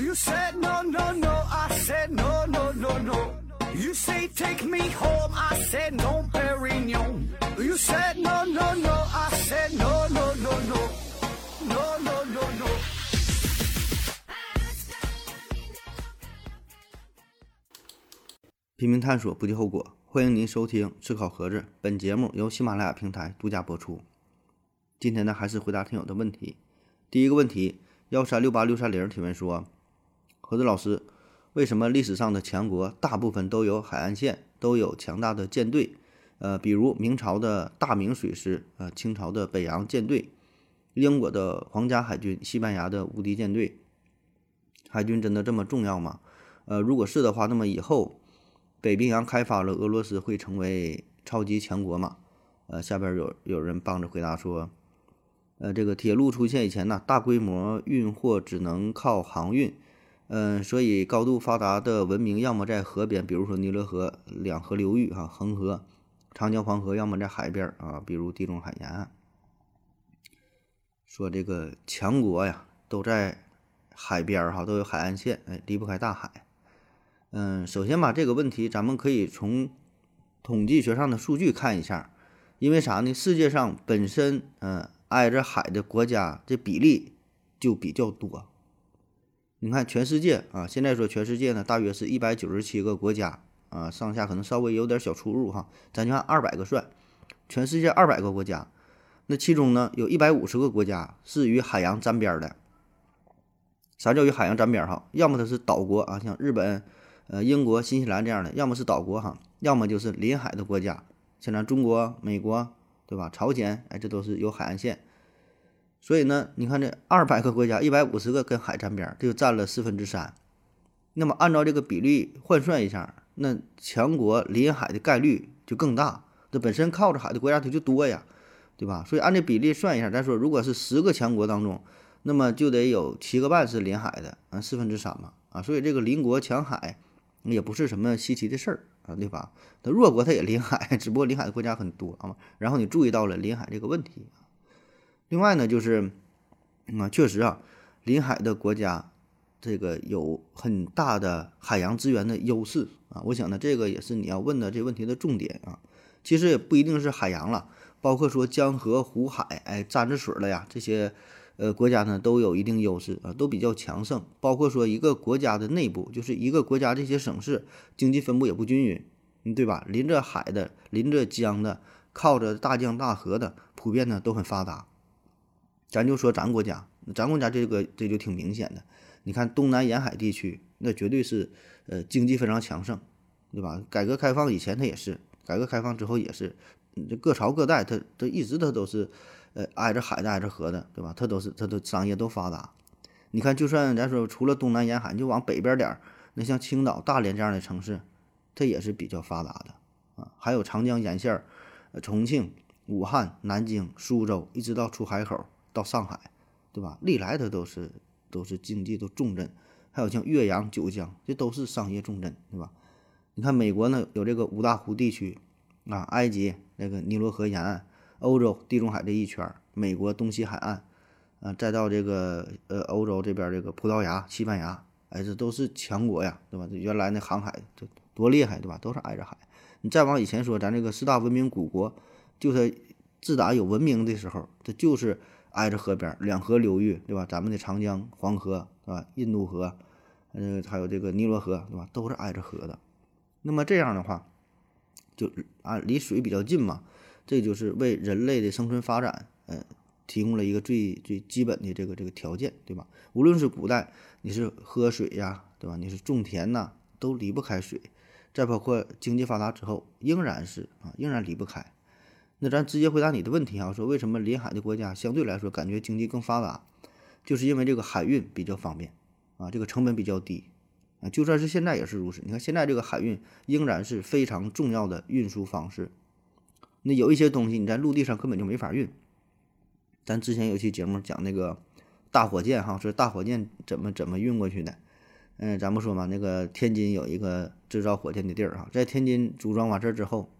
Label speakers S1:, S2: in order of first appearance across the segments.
S1: You said no, no, no. I said no, no, no, no. You say take me home. I said no, Perignon. You said no, no, no. I said no, no, no, no. No, no, no, no.
S2: 拼命探索，不计后果。欢迎您收听《思考盒子》，本节目由喜马拉雅平台独家播出。今天呢，还是回答听友的问题。第一个问题，幺三六八六三零提问说：何子老师，为什么历史上的强国大部分都有海岸线，都有强大的舰队？呃，比如明朝的大明水师，呃，清朝的北洋舰队，英国的皇家海军，西班牙的无敌舰队，海军真的这么重要吗？呃，如果是的话，那么以后。北冰洋开发了，俄罗斯会成为超级强国吗？呃，下边有有人帮着回答说，呃，这个铁路出现以前呢，大规模运货只能靠航运，嗯，所以高度发达的文明要么在河边，比如说尼罗河两河流域哈，恒河、长江、黄河，要么在海边啊，比如地中海沿岸。说这个强国呀，都在海边哈，都有海岸线，哎，离不开大海。嗯，首先吧，这个问题咱们可以从统计学上的数据看一下，因为啥呢？世界上本身嗯挨着海的国家这比例就比较多。你看全世界啊，现在说全世界呢，大约是一百九十七个国家啊，上下可能稍微有点小出入哈，咱就按二百个算，全世界二百个国家，那其中呢，有一百五十个国家是与海洋沾边的。啥叫与海洋沾边哈？要么它是岛国啊，像日本。呃，英国、新西兰这样的，要么是岛国哈，要么就是临海的国家，像咱中国、美国，对吧？朝鲜，哎，这都是有海岸线。所以呢，你看这二百个国家，一百五十个跟海沾边，这就占了四分之三。那么按照这个比例换算一下，那强国临海的概率就更大。这本身靠着海的国家它就多呀，对吧？所以按这比例算一下，咱说如果是十个强国当中，那么就得有七个半是临海的，啊，四分之三嘛，啊，所以这个邻国抢海。也不是什么稀奇的事儿啊，对吧？那弱国它也临海，只不过临海的国家很多啊。然后你注意到了临海这个问题。另外呢，就是啊，确实啊，临海的国家这个有很大的海洋资源的优势啊。我想呢，这个也是你要问的这问题的重点啊。其实也不一定是海洋了，包括说江河湖海，哎，沾着水了呀，这些。呃，国家呢都有一定优势啊，都比较强盛。包括说一个国家的内部，就是一个国家这些省市经济分布也不均匀，嗯，对吧？临着海的、临着江的、靠着大江大河的，普遍呢都很发达。咱就说咱国家，咱国家这个这就挺明显的。你看东南沿海地区，那绝对是呃经济非常强盛，对吧？改革开放以前它也是，改革开放之后也是，这各朝各代它它一直它都是。呃，挨着海的，挨着河的，对吧？它都是，它都商业都发达。你看，就算咱说除了东南沿海，就往北边点儿，那像青岛、大连这样的城市，它也是比较发达的啊。还有长江沿线儿，重庆、武汉、南京、苏州，一直到出海口到上海，对吧？历来它都是都是经济的重镇。还有像岳阳、九江，这都是商业重镇，对吧？你看美国呢，有这个五大湖地区啊，埃及那个尼罗河沿岸。欧洲地中海这一圈，美国东西海岸，啊，再到这个呃欧洲这边这个葡萄牙、西班牙，哎，这都是强国呀，对吧？原来那航海这多厉害，对吧？都是挨着海。你再往以前说，咱这个四大文明古国，就是自打有文明的时候，这就是挨着河边，两河流域，对吧？咱们的长江、黄河，对吧？印度河，呃，还有这个尼罗河，对吧？都是挨着河的。那么这样的话，就啊，离水比较近嘛。这就是为人类的生存发展，呃，提供了一个最最基本的这个这个条件，对吧？无论是古代你是喝水呀，对吧？你是种田呐，都离不开水。再包括经济发达之后，仍然是啊，仍然离不开。那咱直接回答你的问题啊，说为什么临海的国家相对来说感觉经济更发达，就是因为这个海运比较方便啊，这个成本比较低啊。就算是现在也是如此。你看现在这个海运仍然是非常重要的运输方式。那有一些东西你在陆地上根本就没法运。咱之前有期节目讲那个大火箭哈，说大火箭怎么怎么运过去的。嗯，咱不说嘛，那个天津有一个制造火箭的地儿哈，在天津组装完事儿之后，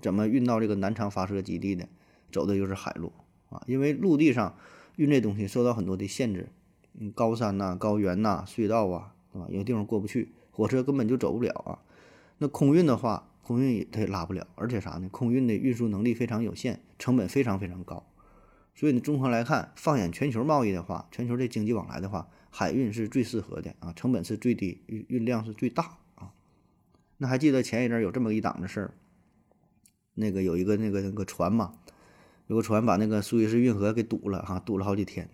S2: 怎么运到这个南昌发射基地的？走的就是海路啊，因为陆地上运这东西受到很多的限制。嗯，高山呐、高原呐、隧道啊，对吧？有地方过不去，火车根本就走不了啊。那空运的话，空运也它也拉不了，而且啥呢？空运的运输能力非常有限，成本非常非常高。所以呢，综合来看，放眼全球贸易的话，全球这经济往来的话，海运是最适合的啊，成本是最低，运运量是最大啊。那还记得前一阵有这么一档子事儿，那个有一个那个那个船嘛，有个船把那个苏伊士运河给堵了哈，堵了好几天，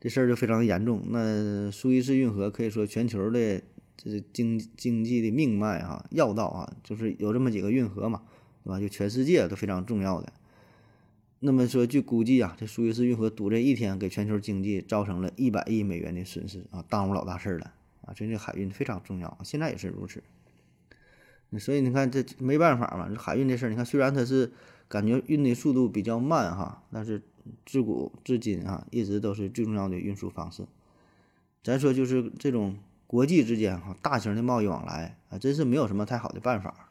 S2: 这事儿就非常严重。那苏伊士运河可以说全球的这经经济的命脉啊，要道啊，就是有这么几个运河嘛，对吧？就全世界都非常重要的。那么说，据估计啊，这苏伊士运河堵这一天，给全球经济造成了一百亿美元的损失啊，耽误老大事儿了啊！所以这海运非常重要，现在也是如此。所以你看，这没办法嘛，这海运这事儿，你看虽然它是感觉运的速度比较慢哈，但是自古至今啊，一直都是最重要的运输方式。咱说就是这种国际之间哈，大型的贸易往来啊，真是没有什么太好的办法。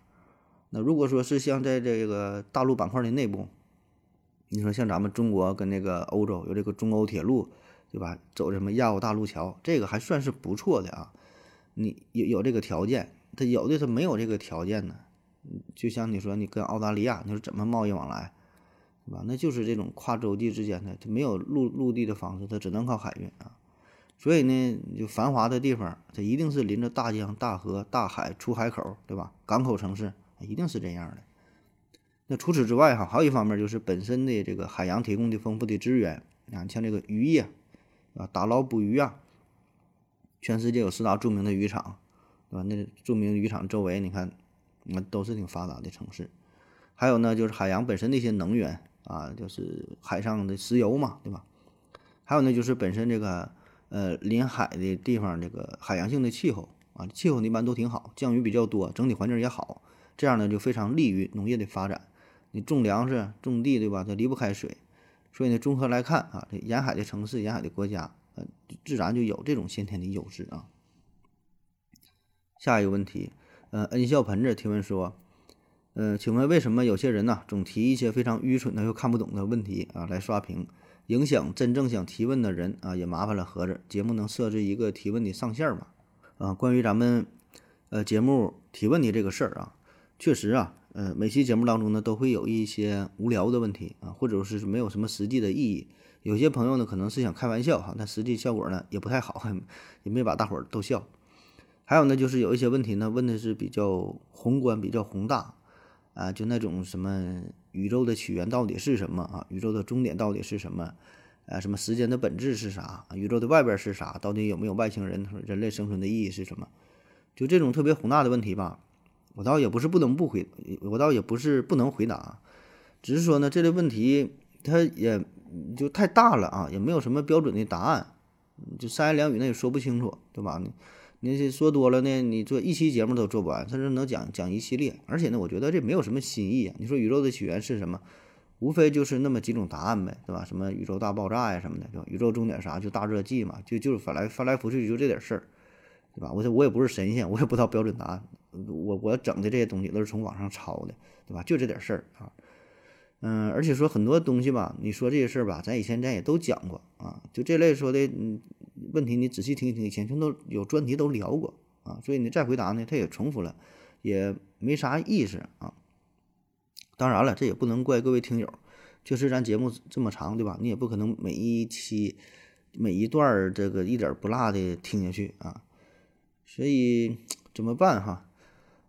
S2: 那如果说是像在这个大陆板块的内部，你说像咱们中国跟那个欧洲有这个中欧铁路，对吧？走什么亚欧大陆桥，这个还算是不错的啊。你有有这个条件，他有的他没有这个条件呢。就像你说你跟澳大利亚，你说怎么贸易往来，对吧？那就是这种跨洲际之间的，它没有陆陆地的方式，它只能靠海运啊。所以呢，就繁华的地方，它一定是临着大江大河、大海出海口，对吧？港口城市一定是这样的。那除此之外，哈，还有一方面就是本身的这个海洋提供的丰富的资源啊，像这个渔业啊，打捞捕鱼啊，全世界有四大著名的渔场，对吧？那著名渔场周围，你看，那都是挺发达的城市。还有呢，就是海洋本身的一些能源啊，就是海上的石油嘛，对吧？还有呢，就是本身这个呃临海的地方，这个海洋性的气候啊，气候一般都挺好，降雨比较多，整体环境也好，这样呢就非常利于农业的发展。你种粮食、种地，对吧？它离不开水，所以呢，综合来看啊，这沿海的城市、沿海的国家，呃，自然就有这种先天的优势啊。下一个问题，呃，恩笑盆子提问说，呃，请问为什么有些人呢，总提一些非常愚蠢的又看不懂的问题啊来刷屏，影响真正想提问的人啊？也麻烦了盒子，节目能设置一个提问的上限吗？啊，关于咱们呃节目提问的这个事儿啊，确实啊。呃，每期节目当中呢，都会有一些无聊的问题啊，或者是没有什么实际的意义。有些朋友呢，可能是想开玩笑哈，但实际效果呢也不太好，也没把大伙儿逗笑。还有呢，就是有一些问题呢，问的是比较宏观、比较宏大啊，就那种什么宇宙的起源到底是什么啊？宇宙的终点到底是什么？啊，什么时间的本质是啥？宇宙的外边是啥？到底有没有外星人？人类生存的意义是什么？就这种特别宏大的问题吧。我倒也不是不能不回，我倒也不是不能回答，只是说呢，这类问题它也就太大了啊，也没有什么标准的答案，就三言两语那也说不清楚，对吧？你你说多了呢，你做一期节目都做不完，甚至能讲讲一系列。而且呢，我觉得这没有什么新意啊。你说宇宙的起源是什么？无非就是那么几种答案呗，对吧？什么宇宙大爆炸呀什么的，对吧？宇宙终点啥？就大热季嘛，就就是翻来翻来覆去就这点事儿，对吧？我我也不是神仙，我也不知道标准答案。我我整的这些东西都是从网上抄的，对吧？就这点事儿啊，嗯，而且说很多东西吧，你说这些事儿吧，咱以前咱也都讲过啊，就这类说的嗯问题，你仔细听一听，以前全都有专题都聊过啊，所以你再回答呢，他也重复了，也没啥意思啊。当然了，这也不能怪各位听友，确实咱节目这么长，对吧？你也不可能每一期每一段儿这个一点不落的听下去啊，所以怎么办哈？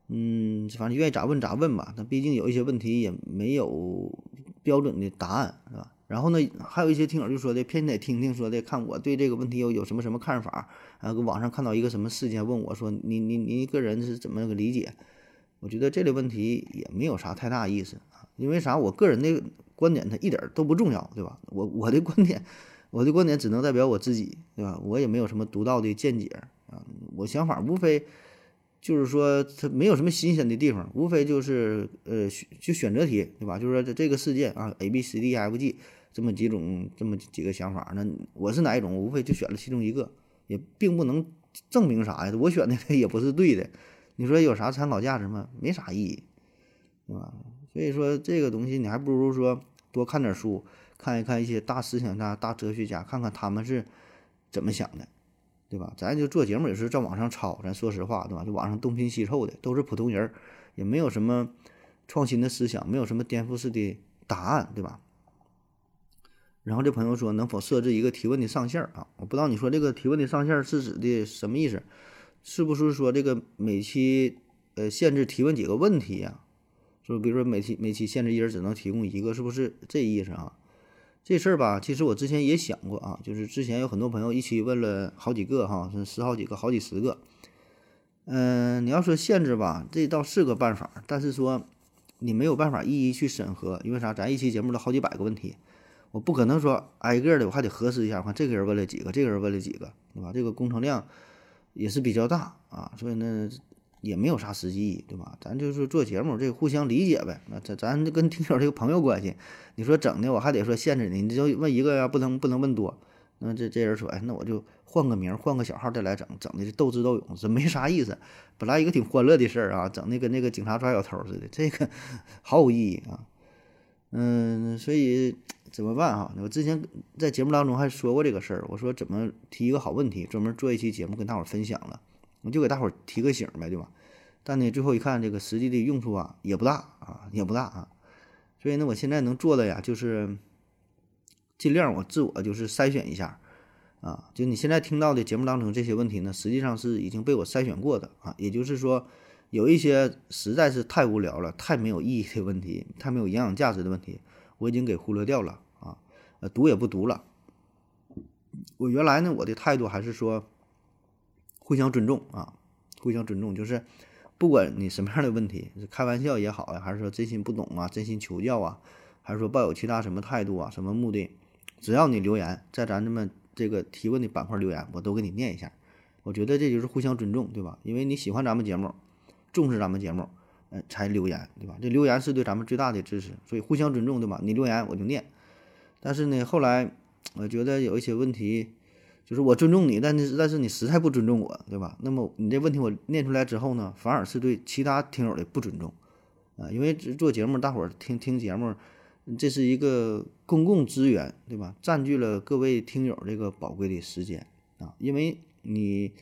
S2: 嗯，反正愿意咋问咋问吧。那毕竟有一些问题也没有标准的答案，是吧？然后呢，还有一些听友就说的偏得听听说的，看我对这个问题有有什么什么看法。啊，网上看到一个什么事件，问我说你你你个人是怎么个理解？我觉得这类问题也没有啥太大意思啊。因为啥？我个人的观点它一点都不重要，对吧？我我的观点，我的观点只能代表我自己，对吧？我也没有什么独到的见解啊。我想法无非。就是说，它没有什么新鲜的地方，无非就是呃，就选择题，对吧？就是说，这这个事件啊，A B C D E F G 这么几种，这么几个想法，那我是哪一种？无非就选了其中一个，也并不能证明啥呀。我选的也不是对的，你说有啥参考价值吗？没啥意义，对吧？所以说，这个东西你还不如说多看点书，看一看一些大思想家、大哲学家，看看他们是怎么想的。对吧？咱就做节目也是在网上抄，咱说实话，对吧？就网上东拼西凑的，都是普通人，也没有什么创新的思想，没有什么颠覆式的答案，对吧？然后这朋友说，能否设置一个提问的上限啊？我不知道你说这个提问的上限是指的什么意思？是不是说这个每期呃限制提问几个问题呀？说比如说每期每期限制一人只能提供一个，是不是这意思啊？这事儿吧，其实我之前也想过啊，就是之前有很多朋友一起问了好几个哈，是十好几个、好几十个。嗯，你要说限制吧，这倒是个办法，但是说你没有办法一一去审核，因为啥？咱一期节目都好几百个问题，我不可能说挨个的，我还得核实一下，看这个人问了几个，这个人问了几个，对吧？这个工程量也是比较大啊，所以呢。也没有啥实际意义，对吧？咱就是做节目，这个互相理解呗。那咱咱跟听友这个朋友关系，你说整的我还得说限制你，你就问一个呀，不能不能问多。那这这人说，哎，那我就换个名，换个小号再来整，整的斗智斗勇，这没啥意思。本来一个挺欢乐的事儿啊，整的跟那个警察抓小偷似的，这个毫无意义啊。嗯，所以怎么办哈？我之前在节目当中还说过这个事儿，我说怎么提一个好问题，专门做一期节目跟大伙儿分享了。我就给大伙儿提个醒呗，对吧？但呢，最后一看，这个实际的用处啊也不大啊，也不大啊。所以呢，我现在能做的呀，就是尽量我自我就是筛选一下啊。就你现在听到的节目当中这些问题呢，实际上是已经被我筛选过的啊。也就是说，有一些实在是太无聊了、太没有意义的问题、太没有营养价值的问题，我已经给忽略掉了啊。呃，读也不读了。我原来呢，我的态度还是说。互相尊重啊，互相尊重，就是不管你什么样的问题，是开玩笑也好呀，还是说真心不懂啊，真心求教啊，还是说抱有其他什么态度啊，什么目的，只要你留言在咱这么这个提问的板块留言，我都给你念一下。我觉得这就是互相尊重，对吧？因为你喜欢咱们节目，重视咱们节目，嗯，才留言，对吧？这留言是对咱们最大的支持，所以互相尊重，对吧？你留言我就念。但是呢，后来我觉得有一些问题。就是我尊重你，但是但是你实在不尊重我，对吧？那么你这问题我念出来之后呢，反而是对其他听友的不尊重啊！因为做节目，大伙儿听听节目，这是一个公共资源，对吧？占据了各位听友这个宝贵的时间啊！因为你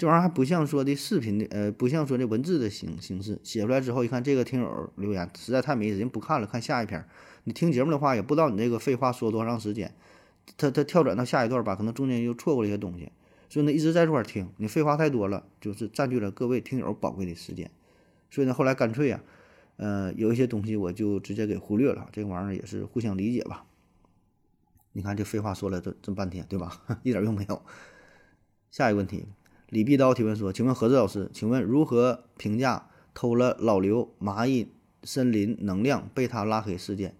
S2: 这玩意儿还不像说的视频的，呃，不像说的文字的形形式，写出来之后一看，这个听友留言实在太没意思，人不看了，看下一篇。你听节目的话，也不知道你这个废话说多长时间。他他跳转到下一段吧，可能中间又错过了一些东西，所以呢一直在这块听，你废话太多了，就是占据了各位听友宝贵的时间，所以呢后来干脆啊，呃有一些东西我就直接给忽略了，这个玩意儿也是互相理解吧。你看这废话说了这这半天，对吧？一点用没有。下一个问题，李碧刀提问说：“请问何志老师，请问如何评价偷了老刘蚂蚁森林能量被他拉黑事件？”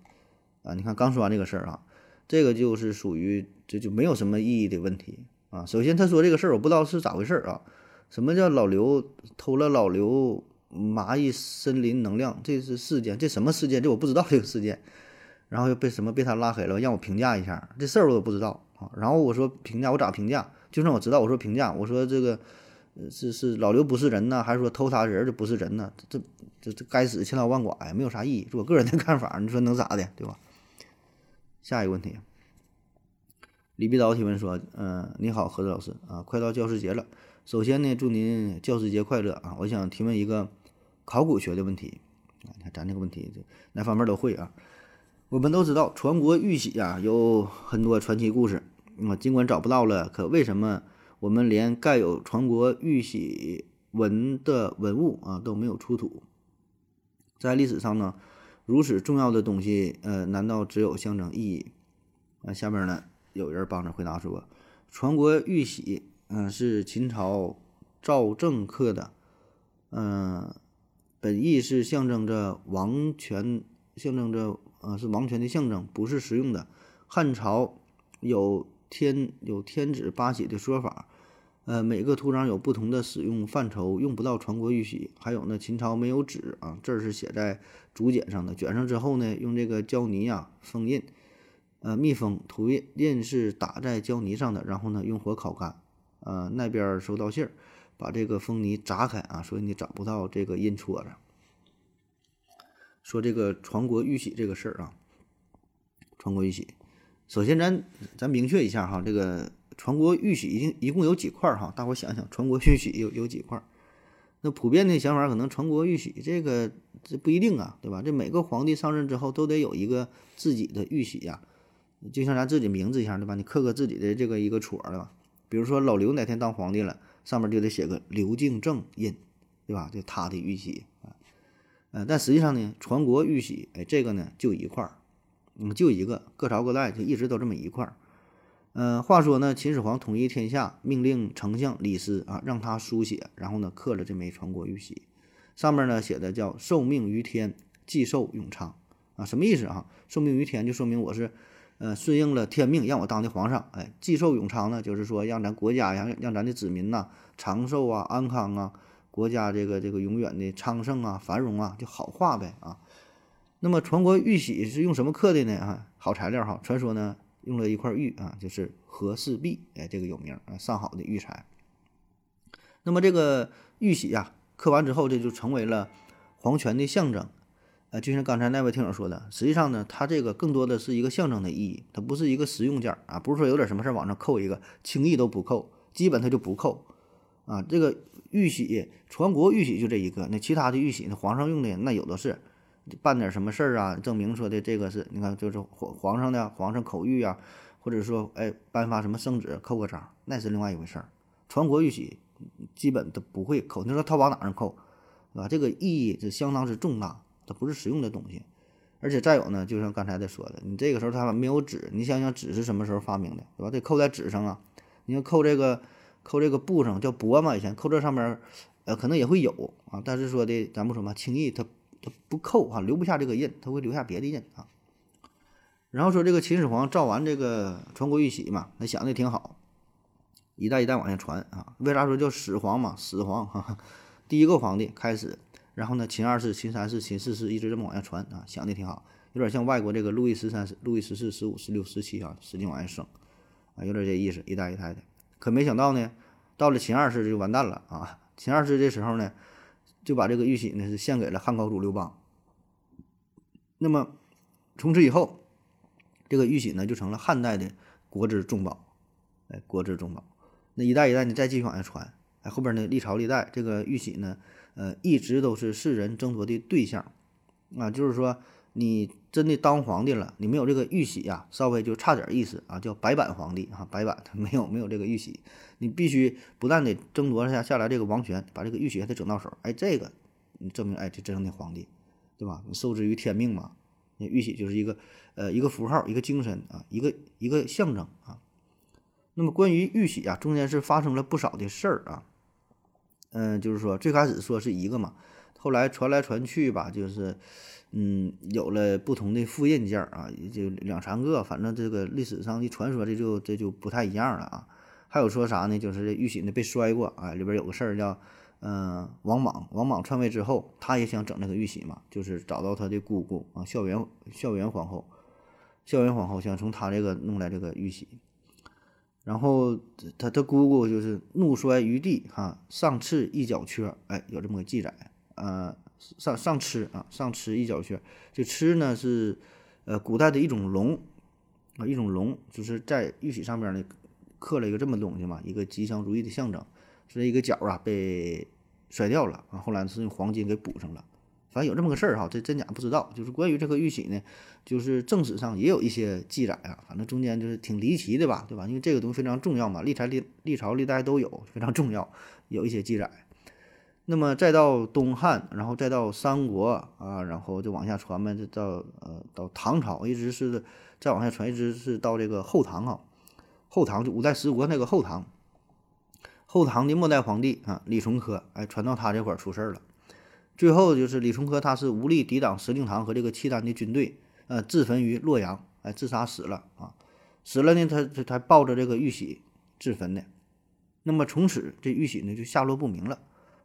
S2: 啊，你看刚说完这个事儿啊。这个就是属于这就没有什么意义的问题啊。首先他说这个事儿，我不知道是咋回事儿啊。什么叫老刘偷了老刘蚂蚁森林能量？这是事件，这什么事件？这我不知道这个事件。然后又被什么被他拉黑了，让我评价一下这事儿，我都不知道啊。然后我说评价，我咋评价？就算我知道，我说评价，我说这个是是老刘不是人呢，还是说偷他人就不是人呢？这这这该死，千刀万剐呀，没有啥意义，是我个人的 看法，你说能咋的，对吧？下一个问题，李必刀提问说：“嗯，你好，何子老师啊，快到教师节了。首先呢，祝您教师节快乐啊！我想提问一个考古学的问题啊，你看咱这个问题这哪方面都会啊。我们都知道传国玉玺啊有很多传奇故事啊，尽管找不到了，可为什么我们连盖有传国玉玺文的文物啊都没有出土？在历史上呢？”如此重要的东西，呃，难道只有象征意义？啊，下面呢有人帮着回答说，传国玉玺，嗯，是秦朝赵正刻的，嗯，本意是象征着王权，象征着，呃，是王权的象征，不是实用的。汉朝有天有天子八玺的说法。呃，每个图章有不同的使用范畴，用不到传国玉玺。还有呢，秦朝没有纸啊，字儿是写在竹简上的，卷上之后呢，用这个胶泥呀封印，呃，密封，图印印是打在胶泥上的，然后呢用火烤干。呃，那边收到信儿，把这个封泥砸开啊，所以你找不到这个印戳子。说这个传国玉玺这个事儿啊，传国玉玺，首先咱咱明确一下哈，这个。传国玉玺一一共有几块儿哈？大伙想想，传国玉玺有有几块儿？那普遍的想法可能传国玉玺这个这不一定啊，对吧？这每个皇帝上任之后都得有一个自己的玉玺呀，就像咱自己名字一样，对吧？你刻个自己的这个一个戳儿，对吧？比如说老刘哪天当皇帝了，上面就得写个刘敬正印，对吧？就他的玉玺啊，呃，但实际上呢，传国玉玺，哎，这个呢就一块儿，嗯，就一个，各朝各代就一直都这么一块儿。嗯，话说呢，秦始皇统一天下，命令丞相李斯啊，让他书写，然后呢刻了这枚传国玉玺，上面呢写的叫“受命于天，既寿永昌”啊，什么意思啊？受命于天就说明我是，呃，顺应了天命，让我当的皇上。哎，既寿永昌呢，就是说让咱国家呀，让咱的子民呐长寿啊、安康啊，国家这个这个永远的昌盛啊、繁荣啊，就好话呗啊。那么传国玉玺是用什么刻的呢？啊，好材料哈，传说呢。用了一块玉啊，就是和氏璧，哎，这个有名啊，上好的玉材。那么这个玉玺呀，刻完之后，这就成为了皇权的象征。呃，就像刚才那位听友说的，实际上呢，它这个更多的是一个象征的意义，它不是一个实用件啊，不是说有点什么事往上扣一个，轻易都不扣，基本它就不扣啊。这个玉玺，传国玉玺就这一个，那其他的玉玺，那皇上用的那有的是。办点什么事儿啊？证明说的这个是，你看就是皇皇上的皇上口谕啊，或者说哎颁发什么圣旨扣个章，那是另外一回事儿。传国玉玺基本都不会扣，你说他往哪上扣，对吧？这个意义是相当之重大，它不是实用的东西。而且再有呢，就像刚才的说的，你这个时候他没有纸，你想想纸是什么时候发明的，对吧？得扣在纸上啊。你要扣这个扣这个布上叫帛嘛，以前扣这上面，呃，可能也会有啊，但是说的咱不说嘛，轻易他。他不扣啊，留不下这个印，他会留下别的印啊。然后说这个秦始皇造完这个传国玉玺嘛，他想的挺好，一代一代往下传啊。为啥说叫始皇嘛？始皇哈，第一个皇帝开始，然后呢，秦二世、秦三世、秦四世一直这么往下传啊，想的挺好，有点像外国这个路易十三、路易十四、十五、十六、十七啊，使劲往下升啊，有点这意思，一代一代的。可没想到呢，到了秦二世就完蛋了啊！秦二世这时候呢。就把这个玉玺呢是献给了汉高祖刘邦。那么从此以后，这个玉玺呢就成了汉代的国之重宝，哎，国之重宝。那一代一代呢再继续往下传，哎，后边呢历朝历代这个玉玺呢，呃，一直都是世人争夺的对象啊，就是说。你真的当皇帝了，你没有这个玉玺呀，稍微就差点意思啊，叫白板皇帝啊，白板他 没有没有这个玉玺，你必须不但得争夺下下来这个王权，把这个玉玺还得整到手，哎，这个你证明哎这真正的皇帝，对吧？你受制于天命嘛，那玉玺就是一个呃一个符号，一个精神啊，一个一个象征啊。那么关于玉玺啊，中间是发生了不少的事儿啊，嗯，就是说最开始说是一个嘛，后来传来传去吧，就是。嗯，有了不同的复印件啊，也就两三个，反正这个历史上的传说，这就这就不太一样了啊。还有说啥呢？就是这玉玺呢被摔过啊，里边有个事儿叫，嗯，王莽，王莽篡位之后，他也想整那个玉玺嘛，就是找到他的姑姑啊，孝元孝元皇后，孝元皇后想从他这个弄来这个玉玺，然后他他姑姑就是怒摔于地哈，上刺一角缺，哎，有这么个记载，呃。上上螭啊，上螭一角缺，这螭呢是，呃，古代的一种龙啊，一种龙，就是在玉玺上边呢刻了一个这么东西嘛，一个吉祥如意的象征，是一个角啊被摔掉了啊，后来是用黄金给补上了，反正有这么个事儿哈，这真假不知道。就是关于这个玉玺呢，就是正史上也有一些记载啊，反正中间就是挺离奇的吧，对吧？因为这个东西非常重要嘛，历朝历历朝历代都有，非常重要，有一些记载。那么再到东汉，然后再到三国啊，然后就往下传呗，就到呃到唐朝，一直是再往下传，一直是到这个后唐啊。后唐就五代十国那个后唐，后唐的末代皇帝啊李崇珂，哎，传到他这块儿出事儿了。最后就是李崇珂他是无力抵挡石敬瑭和这个契丹的军队，呃，自焚于洛阳，哎，自杀死了啊。死了呢，他他他抱着这个玉玺自焚的。那么从此这玉玺呢就下落不明了。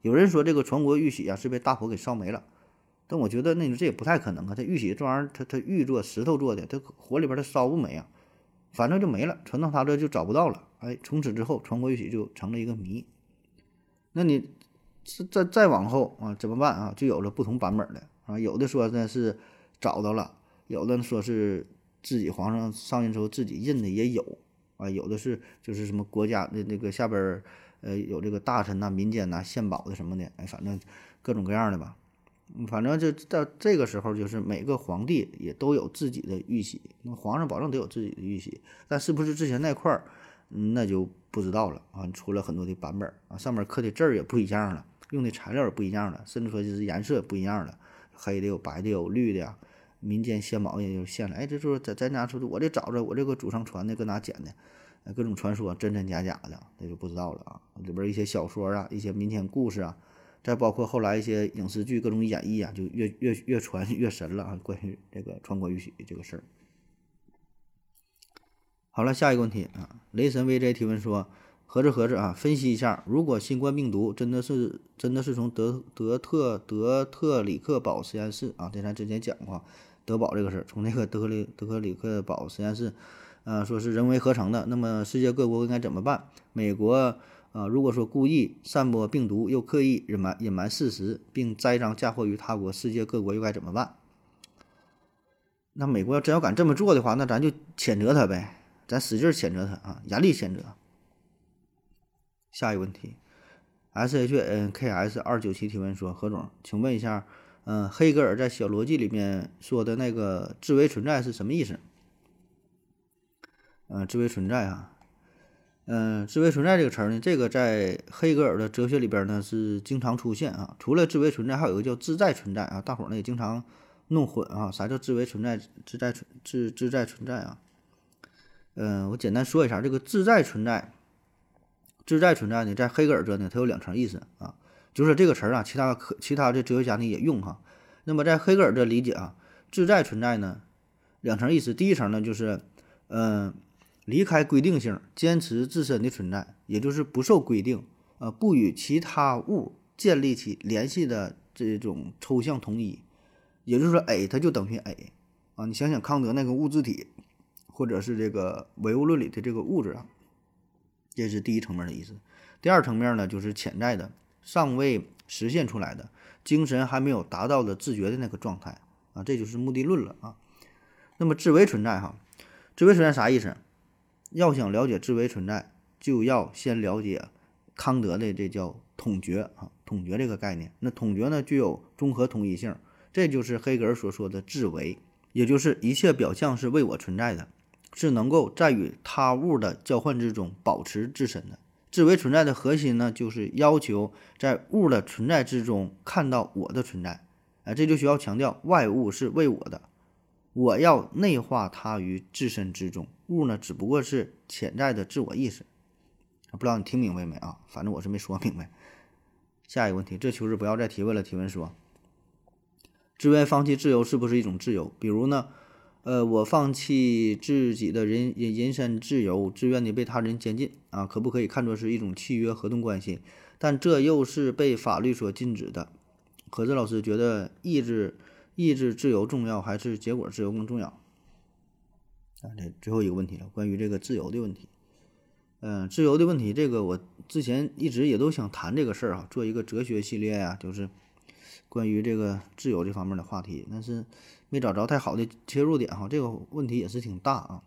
S2: 有人说这个传国玉玺啊是被大火给烧没了，但我觉得那这也不太可能啊。这玉玺这玩意儿，它它玉做石头做的，它火里边它烧不没啊，反正就没了，传到他这就找不到了。哎，从此之后传国玉玺就成了一个谜。那你再再往后啊怎么办啊？就有了不同版本的啊，有的说呢是找到了，有的说是自己皇上上任之后自己印的也有啊，有的是就是什么国家的那个下边儿呃有这个大臣呐、民间呐、献宝的什么的，哎，反正各种各样的吧。反正就到这个时候，就是每个皇帝也都有自己的玉玺，那皇上保证得有自己的玉玺，但是不是之前那块儿，那就不知道了啊。出了很多的版本啊，上面刻的字儿也不一样了，用的材料也不一样了，甚至说就是颜色也不一样了，黑的有白的有绿的呀。民间献宝也就现了，哎，这就是咱咱家说的，我这找着我这个祖上传的，搁哪捡的？各种传说真真假假的，那就不知道了啊。里边一些小说啊，一些民间故事啊，再包括后来一些影视剧各种演绎啊，就越越越传越神了啊。关于这个传国玉玺这个事儿。好了，下一个问题啊，雷神 VJ 提问说，合着合着啊，分析一下，如果新冠病毒真的是真的是从德德特德特里克堡实验室啊，这咱之前讲过，德堡这个事儿，从那个德克里德克里克堡实验室，呃，说是人为合成的，那么世界各国应该怎么办？美国啊，如果说故意散播病毒，又刻意隐瞒隐瞒事实，并栽赃嫁祸于他国，世界各国又该怎么办？那美国要真要敢这么做的话，那咱就谴责他呗，咱使劲谴责他啊，严厉谴责。下一个问题，S H N K S 二九七提问说：何总，请问一下，嗯，黑格尔在小逻辑里面说的那个自为存在是什么意思？嗯，自为存在啊，嗯，自为存在这个词儿呢，这个在黑格尔的哲学里边呢是经常出现啊。除了自为存在，还有一个叫自在存在啊，大伙儿呢也经常弄混啊。啥叫自为存在？自在存自自在存在啊？嗯，我简单说一下，这个自在存在。自在存在呢，在黑格尔这呢，它有两层意思啊，就是这个词儿啊，其他科其他的哲学家呢也用哈。那么在黑格尔的理解啊，自在存在呢，两层意思。第一层呢，就是嗯、呃离开规定性，坚持自身的存在，也就是不受规定，呃，不与其他物建立起联系的这种抽象统一。也就是说，A 它就等于 A 啊。你想想康德那个物质体，或者是这个唯物论里的这个物质啊。这是第一层面的意思。第二层面呢，就是潜在的、尚未实现出来的、精神还没有达到的自觉的那个状态啊，这就是目的论了啊。那么自为存在哈，自为存在啥意思？要想了解自为存在，就要先了解康德的这叫统觉啊，统觉这个概念。那统觉呢，具有综合统一性，这就是黑格尔所说的自为，也就是一切表象是为我存在的。是能够在与他物的交换之中保持自身的自为存在的核心呢，就是要求在物的存在之中看到我的存在。哎，这就需要强调外物是为我的，我要内化它于自身之中。物呢，只不过是潜在的自我意识。不知道你听明白没啊？反正我是没说明白。下一个问题，这求是不要再提问了。提问说，自愿放弃自由是不是一种自由？比如呢？呃，我放弃自己的人人身自由，自愿的被他人监禁啊，可不可以看作是一种契约合同关系？但这又是被法律所禁止的。何子老师觉得意志意志自由重要，还是结果自由更重要？啊，这最后一个问题了，关于这个自由的问题。嗯，自由的问题，这个我之前一直也都想谈这个事儿啊，做一个哲学系列呀、就是关于这个自由这方面的话题，但是。没找着太好的切入点哈，这个问题也是挺大啊。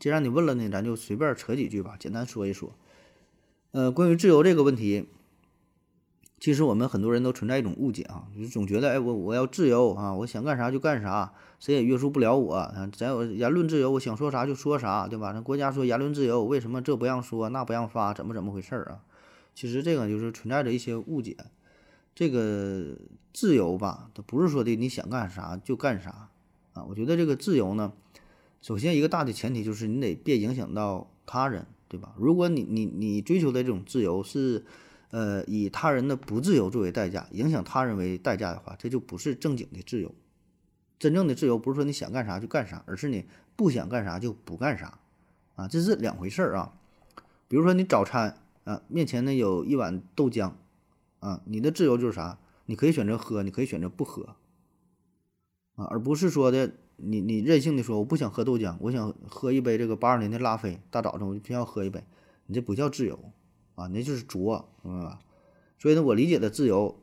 S2: 既然你问了呢，咱就随便扯几句吧，简单说一说。呃，关于自由这个问题，其实我们很多人都存在一种误解啊，就是总觉得哎，我我要自由啊，我想干啥就干啥，谁也约束不了我。咱有言论自由，我想说啥就说啥，对吧？那国家说言论自由，为什么这不让说，那不让发，怎么怎么回事儿啊？其实这个就是存在着一些误解。这个自由吧，它不是说的你想干啥就干啥啊。我觉得这个自由呢，首先一个大的前提就是你得别影响到他人，对吧？如果你你你追求的这种自由是，呃，以他人的不自由作为代价，影响他人为代价的话，这就不是正经的自由。真正的自由不是说你想干啥就干啥，而是你不想干啥就不干啥啊，这是两回事儿啊。比如说你早餐啊，面前呢有一碗豆浆。啊，你的自由就是啥？你可以选择喝，你可以选择不喝，啊，而不是说的你你任性的说我不想喝豆浆，我想喝一杯这个八二年的拉菲，大早上我就偏要喝一杯，你这不叫自由啊，那就是作，明白吧？所以呢，我理解的自由，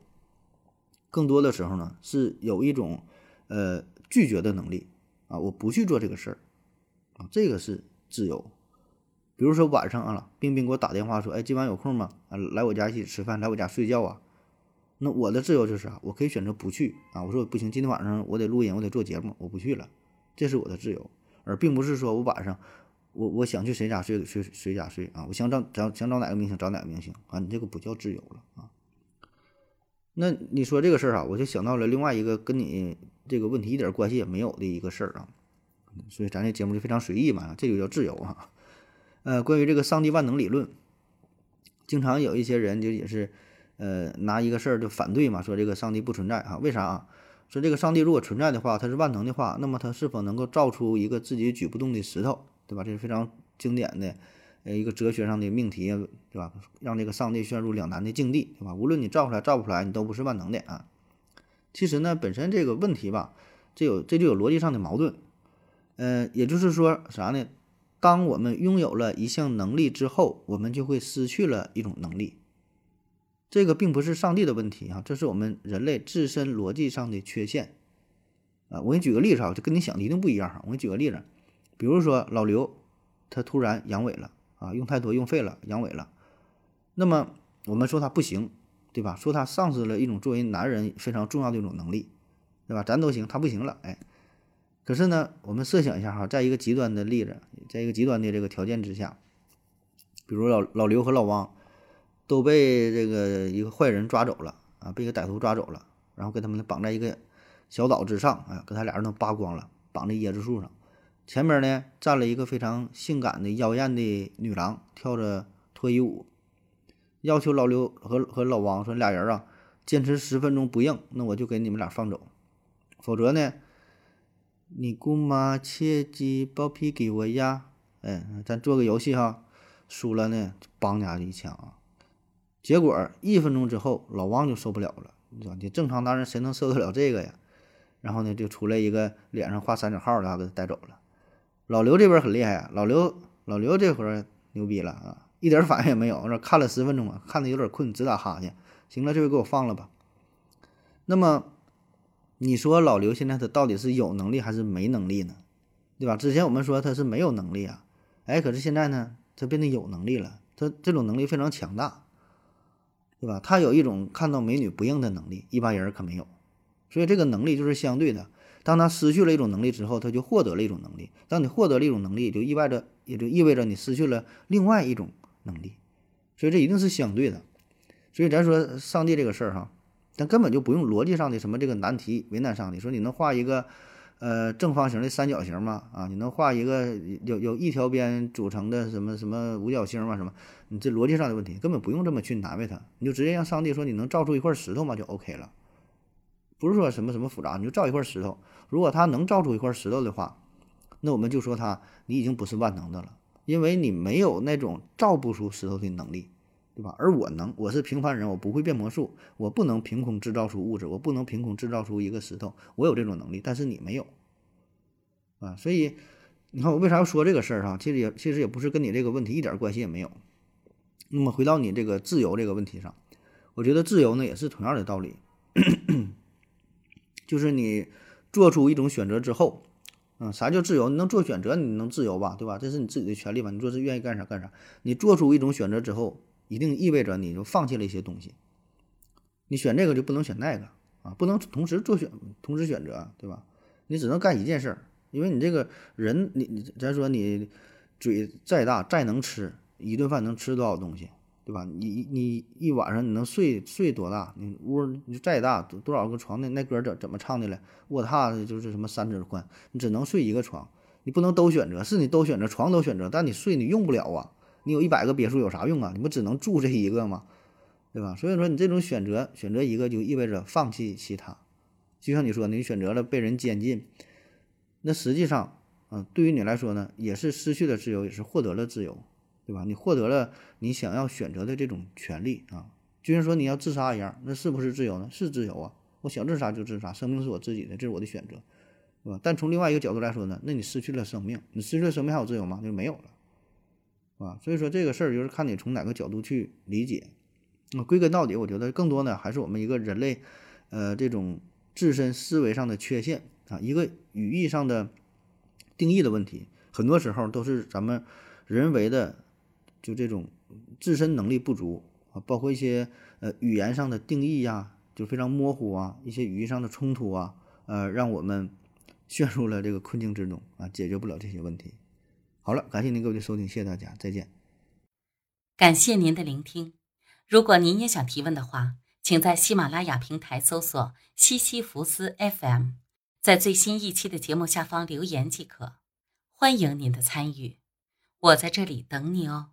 S2: 更多的时候呢是有一种呃拒绝的能力啊，我不去做这个事儿啊，这个是自由比如说晚上啊，冰冰给我打电话说，哎，今晚有空吗？啊，来我家一起吃饭，来我家睡觉啊。那我的自由就是啊，我可以选择不去啊。我说不行，今天晚上我得录音，我得做节目，我不去了，这是我的自由，而并不是说我晚上我我想去谁家睡睡谁家睡啊，我想找找想找哪个明星找哪个明星啊，你这个不叫自由了啊。那你说这个事儿啊，我就想到了另外一个跟你这个问题一点关系也没有的一个事儿啊，所以咱这节目就非常随意嘛，这就叫自由啊。呃，关于这个上帝万能理论，经常有一些人就也是。呃，拿一个事儿就反对嘛，说这个上帝不存在啊？为啥啊？说这个上帝如果存在的话，他是万能的话，那么他是否能够造出一个自己举不动的石头，对吧？这是非常经典的呃一个哲学上的命题，对吧？让这个上帝陷入两难的境地，对吧？无论你造出来造不出来，你都不是万能的啊。其实呢，本身这个问题吧，这有这就有逻辑上的矛盾。呃，也就是说啥呢？当我们拥有了一项能力之后，我们就会失去了一种能力。这个并不是上帝的问题啊，这是我们人类自身逻辑上的缺陷啊。我给你举个例子啊，就跟你想的一定不一样哈。我给你举个例子，比如说老刘，他突然阳痿了啊，用太多用废了，阳痿了。那么我们说他不行，对吧？说他丧失了一种作为男人非常重要的一种能力，对吧？咱都行，他不行了，哎。可是呢，我们设想一下哈，在一个极端的例子，在一个极端的这个条件之下，比如老老刘和老汪。都被这个一个坏人抓走了啊，被一个歹徒抓走了，然后给他们绑在一个小岛之上啊，给他俩人都扒光了，绑在椰子树上，前面呢站了一个非常性感的妖艳的女郎，跳着脱衣舞，要求老刘和和老王说俩人啊，坚持十分钟不硬，那我就给你们俩放走，否则呢，你姑妈切记包皮给我压，哎，咱做个游戏哈，输了呢，梆家一枪啊。结果一分钟之后，老王就受不了了，你说你正常男人谁能受得了这个呀？然后呢，就出来一个脸上画三角号的，给他带走了。老刘这边很厉害啊，老刘老刘这会儿牛逼了啊，一点反应也没有，说看了十分钟啊，看的有点困，直打哈欠。行了，这回给我放了吧。那么你说老刘现在他到底是有能力还是没能力呢？对吧？之前我们说他是没有能力啊，哎，可是现在呢，他变得有能力了，他这种能力非常强大。对吧？他有一种看到美女不应的能力，一般人可没有，所以这个能力就是相对的。当他失去了一种能力之后，他就获得了一种能力。当你获得了一种能力，就意味着也就意味着你失去了另外一种能力。所以这一定是相对的。所以咱说上帝这个事儿哈，但根本就不用逻辑上的什么这个难题为难上帝。说你能画一个。呃，正方形的三角形吗，啊，你能画一个有有一条边组成的什么什么五角星吗？什么？你这逻辑上的问题根本不用这么去难为他，你就直接让上帝说你能造出一块石头嘛，就 OK 了。不是说什么什么复杂，你就造一块石头。如果他能造出一块石头的话，那我们就说他你已经不是万能的了，因为你没有那种造不出石头的能力，对吧？而我能，我是平凡人，我不会变魔术，我不能凭空制造出物质，我不能凭空制造出一个石头，我有这种能力，但是你没有。啊，所以你看我为啥要说这个事儿哈？其实也其实也不是跟你这个问题一点关系也没有。那么回到你这个自由这个问题上，我觉得自由呢也是同样的道理，就是你做出一种选择之后，嗯，啥叫自由？你能做选择，你能自由吧？对吧？这是你自己的权利吧？你说是愿意干啥干啥。你做出一种选择之后，一定意味着你就放弃了一些东西。你选这个就不能选那个啊，不能同时做选同时选择，对吧？你只能干一件事儿。因为你这个人，你你咱说你嘴再大再能吃，一顿饭能吃多少东西，对吧？你你一晚上你能睡睡多大？你屋你再大多多少个床的那歌怎怎么唱的了？卧榻就是什么三指宽，你只能睡一个床，你不能都选择。是你都选择床都选择，但你睡你用不了啊！你有一百个别墅有啥用啊？你不只能住这一个吗？对吧？所以说你这种选择选择一个就意味着放弃其他，就像你说你选择了被人监禁。那实际上，嗯，对于你来说呢，也是失去了自由，也是获得了自由，对吧？你获得了你想要选择的这种权利啊，就像说你要自杀一样，那是不是自由呢？是自由啊，我想自杀就自杀，生命是我自己的，这是我的选择，对吧？但从另外一个角度来说呢，那你失去了生命，你失去了生命还有自由吗？就没有了，啊，所以说这个事儿就是看你从哪个角度去理解。那归根到底，我觉得更多呢还是我们一个人类，呃，这种自身思维上的缺陷。啊，一个语义上的定义的问题，很多时候都是咱们人为的就这种自身能力不足啊，包括一些呃语言上的定义呀，就非常模糊啊，一些语义上的冲突啊，呃，让我们 陷入了这个困境之中啊，解决不了这些问题。好了，感谢您各位的收听，谢谢大家，再见。
S3: 感谢您的聆听。如果您也想提问的话，请在喜马拉雅平台搜索“西西弗斯 FM”，在最新一期的节目下方留言即可。欢迎您的参与，我在这里等你哦。